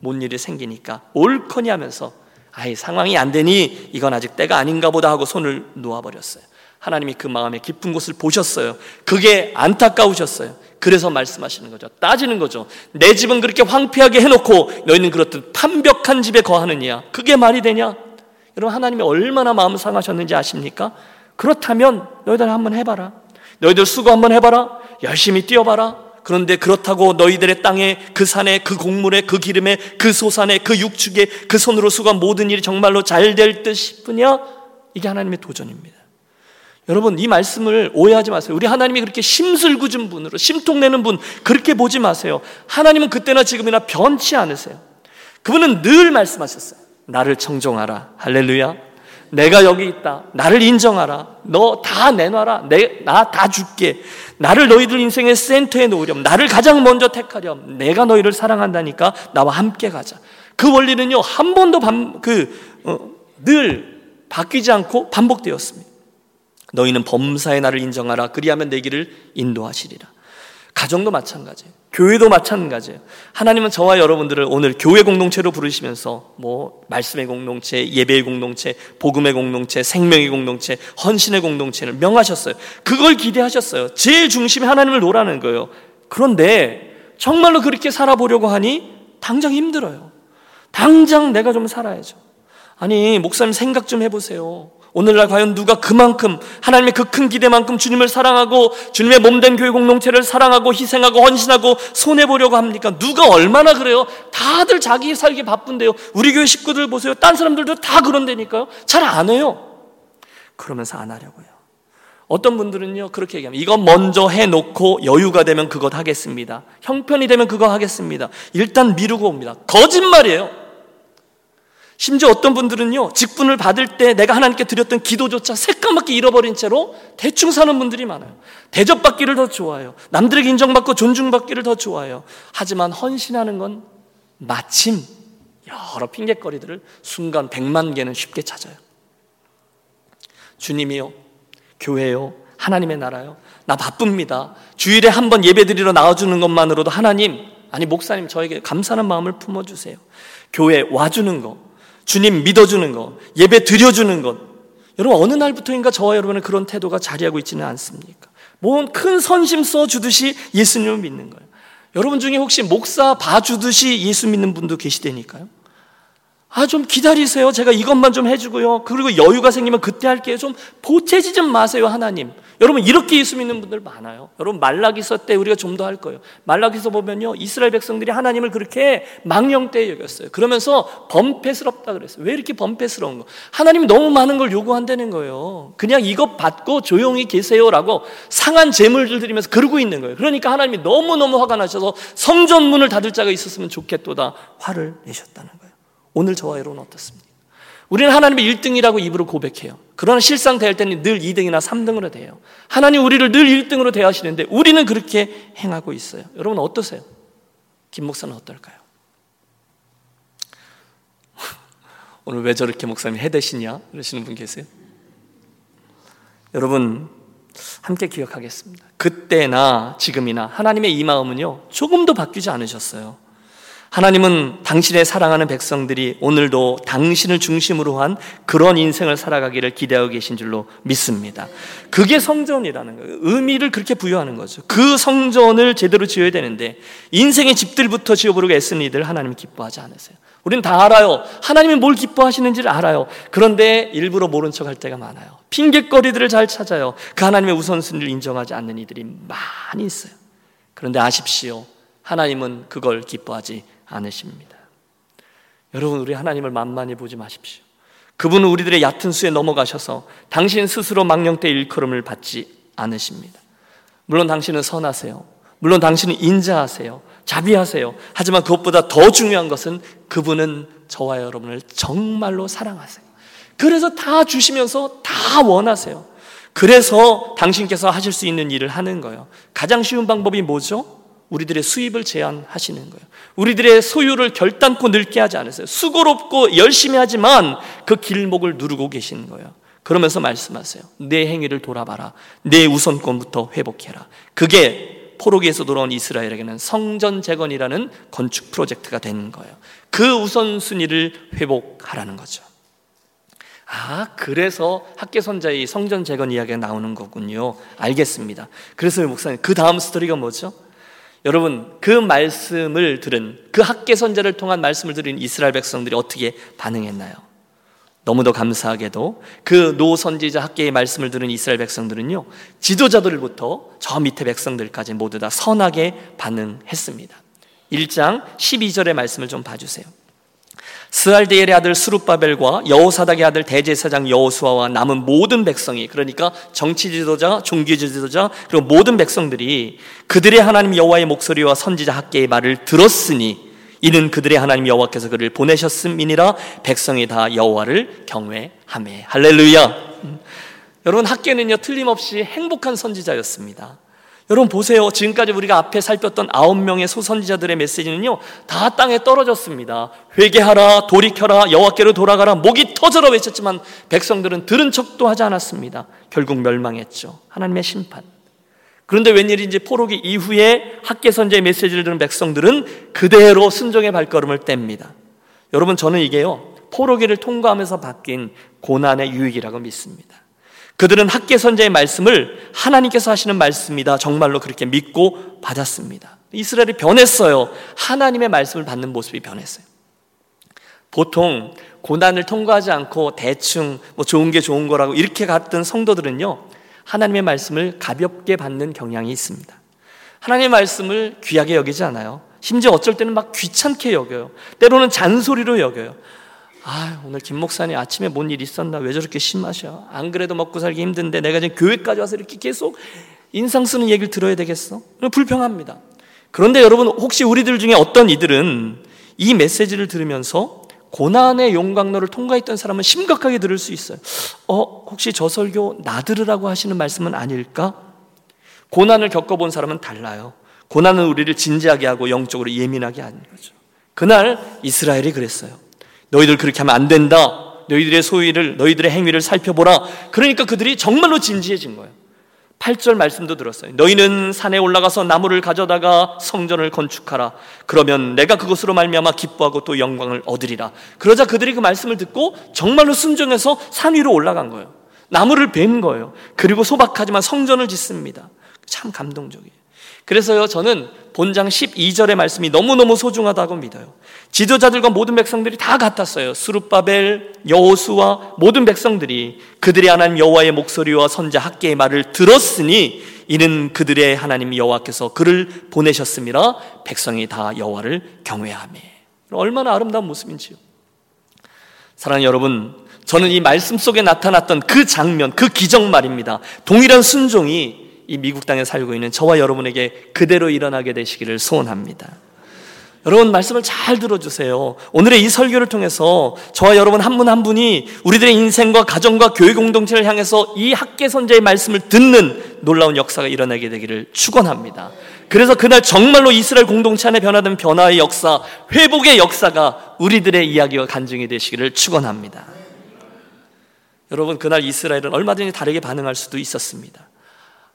뭔 일이 생기니까 옳거니 하면서 아이 상황이 안 되니 이건 아직 때가 아닌가 보다 하고 손을 놓아버렸어요. 하나님이 그 마음의 깊은 곳을 보셨어요. 그게 안타까우셨어요. 그래서 말씀하시는 거죠. 따지는 거죠. 내 집은 그렇게 황폐하게 해놓고 너희는 그렇듯 판벽한 집에 거하느냐? 그게 말이 되냐? 여러분 하나님이 얼마나 마음 상하셨는지 아십니까? 그렇다면 너희들 한번 해봐라. 너희들 수고 한번 해봐라. 열심히 뛰어봐라. 그런데 그렇다고 너희들의 땅에 그 산에 그 곡물에 그 기름에 그 소산에 그 육축에 그 손으로 수고한 모든 일이 정말로 잘 될 듯 싶으냐? 이게 하나님의 도전입니다. 여러분 이 말씀을 오해하지 마세요. 우리 하나님이 그렇게 심술궂은 분으로 심통내는 분 그렇게 보지 마세요. 하나님은 그때나 지금이나 변치 않으세요. 그분은 늘 말씀하셨어요. 나를 청종하라. 할렐루야. 내가 여기 있다. 나를 인정하라. 너 다 내놔라. 나다 줄게. 나를 너희들 인생의 센터에 놓으렴. 나를 가장 먼저 택하렴. 내가 너희를 사랑한다니까 나와 함께 가자. 그 원리는요, 한 번도 반, 그, 어, 늘 바뀌지 않고 반복되었습니다. 너희는 범사의 나를 인정하라. 그리하면 내 길을 인도하시리라. 가정도 마찬가지예요. 교회도 마찬가지예요. 하나님은 저와 여러분들을 오늘 교회 공동체로 부르시면서 뭐 말씀의 공동체, 예배의 공동체, 복음의 공동체, 생명의 공동체, 헌신의 공동체를 명하셨어요. 그걸 기대하셨어요. 제일 중심에 하나님을 놓으라는 거예요. 그런데 정말로 그렇게 살아보려고 하니 당장 힘들어요. 당장 내가 좀 살아야죠. 아니, 목사님 생각 좀 해보세요. 오늘날 과연 누가 그만큼 하나님의 그 큰 기대만큼 주님을 사랑하고 주님의 몸된 교회 공동체를 사랑하고 희생하고 헌신하고 손해 보려고 합니까? 누가 얼마나 그래요? 다들 자기 살기 바쁜데요. 우리 교회 식구들 보세요. 딴 사람들도 다 그런다니까요. 잘 안 해요. 그러면서 안 하려고요. 어떤 분들은요 그렇게 얘기하면 이거 먼저 해놓고 여유가 되면 그것 하겠습니다. 형편이 되면 그거 하겠습니다. 일단 미루고 옵니다. 거짓말이에요. 심지어 어떤 분들은요, 직분을 받을 때 내가 하나님께 드렸던 기도조차 새까맣게 잃어버린 채로 대충 사는 분들이 많아요. 대접받기를 더 좋아해요. 남들에게 인정받고 존중받기를 더 좋아해요. 하지만 헌신하는 건 마침 여러 핑계거리들을 순간 백만 개는 쉽게 찾아요. 주님이요, 교회요, 하나님의 나라요. 나 바쁩니다. 주일에 한 번 예배 드리러 나와주는 것만으로도 하나님, 아니, 목사님 저에게 감사하는 마음을 품어주세요. 교회 와주는 거, 주님 믿어주는 것, 예배 드려주는 것. 여러분, 어느 날부터인가 저와 여러분의 그런 태도가 자리하고 있지는 않습니까? 뭔큰 선심 써주듯이 예수님을 믿는 거예요. 여러분 중에 혹시 목사 봐주듯이 예수 믿는 분도 계시다니까요? 아, 좀 기다리세요. 제가 이것만 좀 해주고요. 그리고 여유가 생기면 그때 할게요. 좀 보채지 좀 마세요, 하나님. 여러분, 이렇게 예수 믿는 분들 많아요. 여러분, 말라기서 때 우리가 좀 더 할 거예요. 말라기서 보면요. 이스라엘 백성들이 하나님을 그렇게 망령 때 여겼어요. 그러면서 범패스럽다 그랬어요. 왜 이렇게 범패스러운 거? 하나님이 너무 많은 걸 요구한다는 거예요. 그냥 이것 받고 조용히 계세요라고 상한 재물들 드리면서 그러고 있는 거예요. 그러니까 하나님이 너무너무 화가 나셔서 성전문을 닫을 자가 있었으면 좋겠도다 화를 내셨다는 거예요. 오늘 저와 여러분 어떻습니까? 우리는 하나님의 1등이라고 입으로 고백해요. 그러나 실상 대할 때는 늘 2등이나 3등으로 돼요. 하나님 우리를 늘 1등으로 대하시는데 우리는 그렇게 행하고 있어요. 여러분 어떠세요? 김 목사는 어떨까요? [LAUGHS] 오늘 왜 저렇게 목사님 해대시냐? 그러시는 분 계세요? 여러분 함께 기억하겠습니다. 그때나 지금이나 하나님의 이 마음은요 조금도 바뀌지 않으셨어요. 하나님은 당신의 사랑하는 백성들이 오늘도 당신을 중심으로 한 그런 인생을 살아가기를 기대하고 계신 줄로 믿습니다. 그게 성전이라는 거예요. 의미를 그렇게 부여하는 거죠. 그 성전을 제대로 지어야 되는데 인생의 집들부터 지어보려고 애쓰는 이들 하나님 기뻐하지 않으세요. 우리는 다 알아요. 하나님이 뭘 기뻐하시는지를 알아요. 그런데 일부러 모른 척 할 때가 많아요. 핑계거리들을 잘 찾아요. 그 하나님의 우선순위를 인정하지 않는 이들이 많이 있어요. 그런데 아십시오. 하나님은 그걸 기뻐하지 않으십니다. 여러분, 우리 하나님을 만만히 보지 마십시오. 그분은 우리들의 얕은 수에 넘어가셔서 당신 스스로 망령 때 일컬음을 받지 않으십니다. 물론 당신은 선하세요. 물론 당신은 인자하세요. 자비하세요. 하지만 그것보다 더 중요한 것은 그분은 저와 여러분을 정말로 사랑하세요. 그래서 다 주시면서 다 원하세요. 그래서 당신께서 하실 수 있는 일을 하는 거예요. 가장 쉬운 방법이 뭐죠? 우리들의 수입을 제한하시는 거예요. 우리들의 소유를 결단코 늙게 하지 않으세요. 수고롭고 열심히 하지만 그 길목을 누르고 계시는 거예요. 그러면서 말씀하세요. 내 행위를 돌아봐라. 내 우선권부터 회복해라. 그게 포로기에서 돌아온 이스라엘에게는 성전 재건이라는 건축 프로젝트가 되는 거예요. 그 우선순위를 회복하라는 거죠. 아, 그래서 학계선자의 성전 재건 이야기가 나오는 거군요. 알겠습니다. 그래서 목사님, 그 다음 스토리가 뭐죠? 여러분 그 말씀을 들은 그 학계 선자를 통한 말씀을 들은 이스라엘 백성들이 어떻게 반응했나요? 너무도 감사하게도 그 노 선지자 학계의 말씀을 들은 이스라엘 백성들은요 지도자들부터 저 밑에 백성들까지 모두 다 선하게 반응했습니다. 1장 12절의 말씀을 좀 봐주세요. 스알디엘의 아들 스룹바벨과 여호사닥의 아들 대제사장 여호수아와 남은 모든 백성이 그러니까 정치 지도자, 종교 지도자 그리고 모든 백성들이 그들의 하나님 여호와의 목소리와 선지자 학계의 말을 들었으니 이는 그들의 하나님 여호와께서 그를 보내셨음이니라 백성이 다 여호와를 경외하매 할렐루야. 음. 여러분 학계는요 틀림없이 행복한 선지자였습니다. 여러분 보세요. 지금까지 우리가 앞에 살폈던 아홉 명의 소선지자들의 메시지는요, 다 땅에 떨어졌습니다. 회개하라, 돌이켜라, 여호와께로 돌아가라, 목이 터져라 외쳤지만 백성들은 들은 척도 하지 않았습니다. 결국 멸망했죠. 하나님의 심판. 그런데 웬일인지 포로기 이후에 학계 선제의 메시지를 들은 백성들은 그대로 순종의 발걸음을 뗍니다. 여러분 저는 이게요 포로기를 통과하면서 바뀐 고난의 유익이라고 믿습니다. 그들은 학계 선자의 말씀을 하나님께서 하시는 말씀이다. 정말로 그렇게 믿고 받았습니다. 이스라엘이 변했어요. 하나님의 말씀을 받는 모습이 변했어요. 보통 고난을 통과하지 않고 대충 뭐 좋은 게 좋은 거라고 이렇게 갔던 성도들은요. 하나님의 말씀을 가볍게 받는 경향이 있습니다. 하나님의 말씀을 귀하게 여기지 않아요. 심지어 어쩔 때는 막 귀찮게 여겨요. 때로는 잔소리로 여겨요. 아, 오늘 김 목사님 아침에 뭔 일 있었나? 왜 저렇게 심하셔? 안 그래도 먹고 살기 힘든데 내가 지금 교회까지 와서 이렇게 계속 인상 쓰는 얘기를 들어야 되겠어? 불평합니다. 그런데 여러분, 혹시 우리들 중에 어떤 이들은 이 메시지를 들으면서 고난의 용광로를 통과했던 사람은 심각하게 들을 수 있어요. 어, 혹시 저 설교 나 들으라고 하시는 말씀은 아닐까? 고난을 겪어본 사람은 달라요. 고난은 우리를 진지하게 하고 영적으로 예민하게 하는 거죠. 그날 이스라엘이 그랬어요. 너희들 그렇게 하면 안 된다. 너희들의 소위를, 너희들의 행위를 살펴보라. 그러니까 그들이 정말로 진지해진 거예요. 8절 말씀도 들었어요. 너희는 산에 올라가서 나무를 가져다가 성전을 건축하라. 그러면 내가 그것으로 말미암아 기뻐하고 또 영광을 얻으리라. 그러자 그들이 그 말씀을 듣고 정말로 순종해서 산 위로 올라간 거예요. 나무를 벤 거예요. 그리고 소박하지만 성전을 짓습니다. 참 감동적이에요. 그래서요, 저는 본장 12절의 말씀이 너무너무 소중하다고 믿어요. 지도자들과 모든 백성들이 다 같았어요. 수르바벨, 여호수와 모든 백성들이 그들의 하나님 여호와의 목소리와 선자 학계의 말을 들었으니 이는 그들의 하나님 여호와께서 그를 보내셨습니다. 백성이 다 여호와를 경외하며. 얼마나 아름다운 모습인지요. 사랑하는 여러분, 저는 이 말씀 속에 나타났던 그 장면, 그 기적 말입니다. 동일한 순종이 이 미국 땅에 살고 있는 저와 여러분에게 그대로 일어나게 되시기를 소원합니다. 여러분 말씀을 잘 들어주세요. 오늘의 이 설교를 통해서 저와 여러분 한 분한 한 분이 우리들의 인생과 가정과 교회 공동체를 향해서 이 학계 선제의 말씀을 듣는 놀라운 역사가 일어나게 되기를 축원합니다. 그래서 그날 정말로 이스라엘 공동체 안에 변화된 변화의 역사, 회복의 역사가 우리들의 이야기와 간증이 되시기를 축원합니다. 여러분 그날 이스라엘은 얼마든지 다르게 반응할 수도 있었습니다.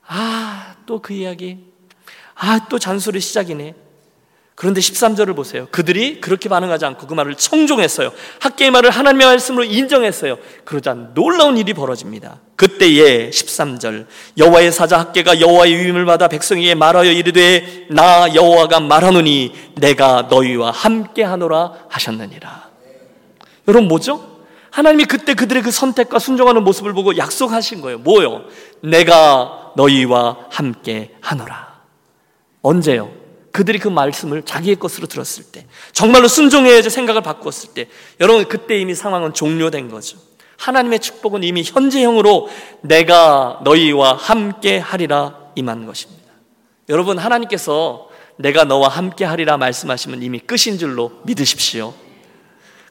아, 또 그 이야기. 아, 또 잔소리 시작이네. 그런데 13절을 보세요. 그들이 그렇게 반응하지 않고 그 말을 청종했어요. 학계의 말을 하나님의 말씀으로 인정했어요. 그러자 놀라운 일이 벌어집니다. 그때에 13절 여호와의 사자 학계가 여호와의 위임을 받아 백성에게 말하여 이르되 나 여호와가 말하노니 내가 너희와 함께 하노라 하셨느니라. 여러분 뭐죠? 하나님이 그때 그들의 그 선택과 순종하는 모습을 보고 약속하신 거예요. 뭐요? 내가 너희와 함께 하노라. 언제요? 그들이 그 말씀을 자기의 것으로 들었을 때, 정말로 순종해야지 생각을 바꾸었을 때, 여러분 그때 이미 상황은 종료된 거죠. 하나님의 축복은 이미 현재형으로 내가 너희와 함께 하리라 임한 것입니다. 여러분 하나님께서 내가 너와 함께 하리라 말씀하시면 이미 끝인 줄로 믿으십시오.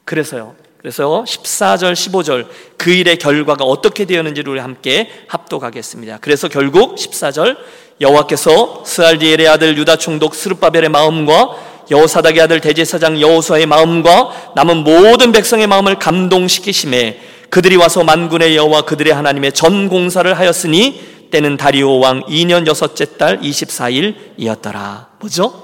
그래서요. 그래서 14절, 15절 그 일의 결과가 어떻게 되었는지를 우리 함께 합독하겠습니다. 그래서 결국 14절 여호와께서 스알디엘의 아들 유다 총독 스룹바벨의 마음과 여호사닥의 아들 대제사장 여호수아의 마음과 남은 모든 백성의 마음을 감동시키심에 그들이 와서 만군의 여호와 그들의 하나님의 전 공사를 하였으니 때는 다리오 왕 2년 여섯째 달 24일이었더라. 뭐죠?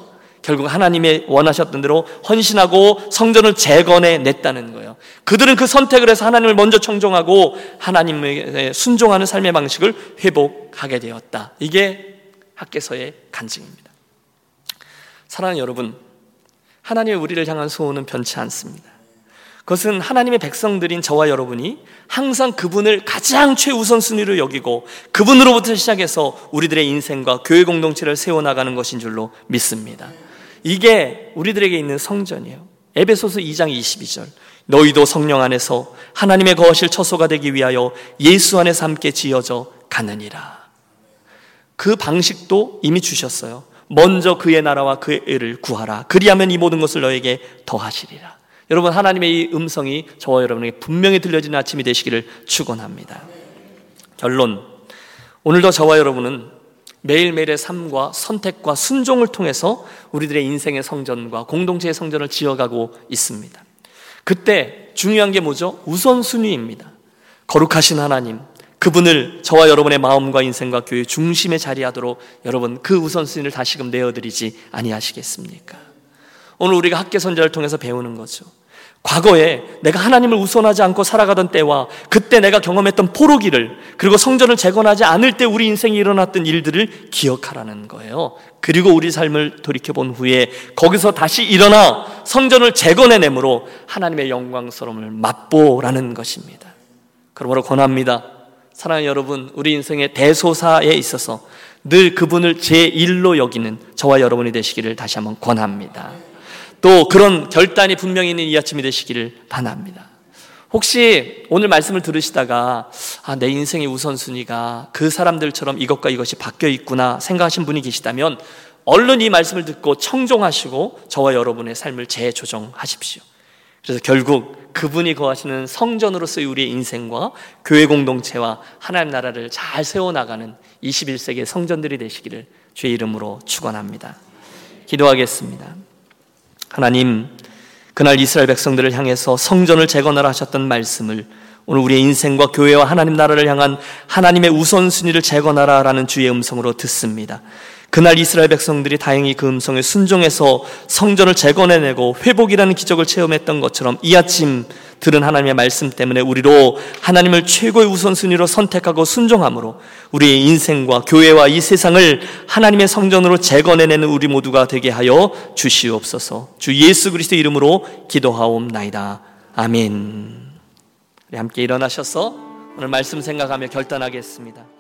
결국 하나님의 원하셨던 대로 헌신하고 성전을 재건해 냈다는 거예요. 그들은 그 선택을 해서 하나님을 먼저 청종하고 하나님에 순종하는 삶의 방식을 회복하게 되었다. 이게 학계서의 간증입니다. 사랑하는 여러분, 하나님의 우리를 향한 소원은 변치 않습니다. 그것은 하나님의 백성들인 저와 여러분이 항상 그분을 가장 최우선순위로 여기고 그분으로부터 시작해서 우리들의 인생과 교회 공동체를 세워나가는 것인 줄로 믿습니다. 이게 우리들에게 있는 성전이에요. 에베소서 2장 22절. 너희도 성령 안에서 하나님의 거하실 처소가 되기 위하여 예수 안에서 함께 지어져 가느니라. 그 방식도 이미 주셨어요. 먼저 그의 나라와 그의 의를 구하라. 그리하면 이 모든 것을 너에게 더하시리라. 여러분 하나님의 이 음성이 저와 여러분에게 분명히 들려지는 아침이 되시기를 축원합니다. 결론 오늘도 저와 여러분은 매일매일의 삶과 선택과 순종을 통해서 우리들의 인생의 성전과 공동체의 성전을 지어가고 있습니다. 그때 중요한 게 뭐죠? 우선순위입니다. 거룩하신 하나님, 그분을 저와 여러분의 마음과 인생과 교회 중심에 자리하도록 여러분 그 우선순위를 다시금 내어드리지 아니하시겠습니까? 오늘 우리가 학계 선자를 통해서 배우는 거죠. 과거에 내가 하나님을 우선하지 않고 살아가던 때와 그때 내가 경험했던 포로기를 그리고 성전을 재건하지 않을 때 우리 인생에 일어났던 일들을 기억하라는 거예요. 그리고 우리 삶을 돌이켜 본 후에 거기서 다시 일어나 성전을 재건해내므로 하나님의 영광스러움을 맛보라는 것입니다. 그러므로 권합니다. 사랑하는 여러분, 우리 인생의 대소사에 있어서 늘 그분을 제1로 여기는 저와 여러분이 되시기를 다시 한번 권합니다. 또 그런 결단이 분명히 있는 이 아침이 되시기를 바랍니다. 혹시 오늘 말씀을 들으시다가 아, 내 인생의 우선순위가 그 사람들처럼 이것과 이것이 바뀌어 있구나 생각하신 분이 계시다면 얼른 이 말씀을 듣고 청종하시고 저와 여러분의 삶을 재조정하십시오. 그래서 결국 그분이 거하시는 성전으로서의 우리의 인생과 교회 공동체와 하나님 나라를 잘 세워나가는 21세기의 성전들이 되시기를 주의 이름으로 축원합니다. 기도하겠습니다. 하나님, 그날 이스라엘 백성들을 향해서 성전을 재건하라 하셨던 말씀을 오늘 우리의 인생과 교회와 하나님 나라를 향한 하나님의 우선순위를 재건하라라는 주의 음성으로 듣습니다. 그날 이스라엘 백성들이 다행히 그 음성에 순종해서 성전을 재건해내고 회복이라는 기적을 체험했던 것처럼 이 아침 들은 하나님의 말씀 때문에 우리로 하나님을 최고의 우선순위로 선택하고 순종함으로 우리의 인생과 교회와 이 세상을 하나님의 성전으로 재건해내는 우리 모두가 되게 하여 주시옵소서 주 예수 그리스도 이름으로 기도하옵나이다. 아멘. 우리 함께 일어나셔서 오늘 말씀 생각하며 결단하겠습니다.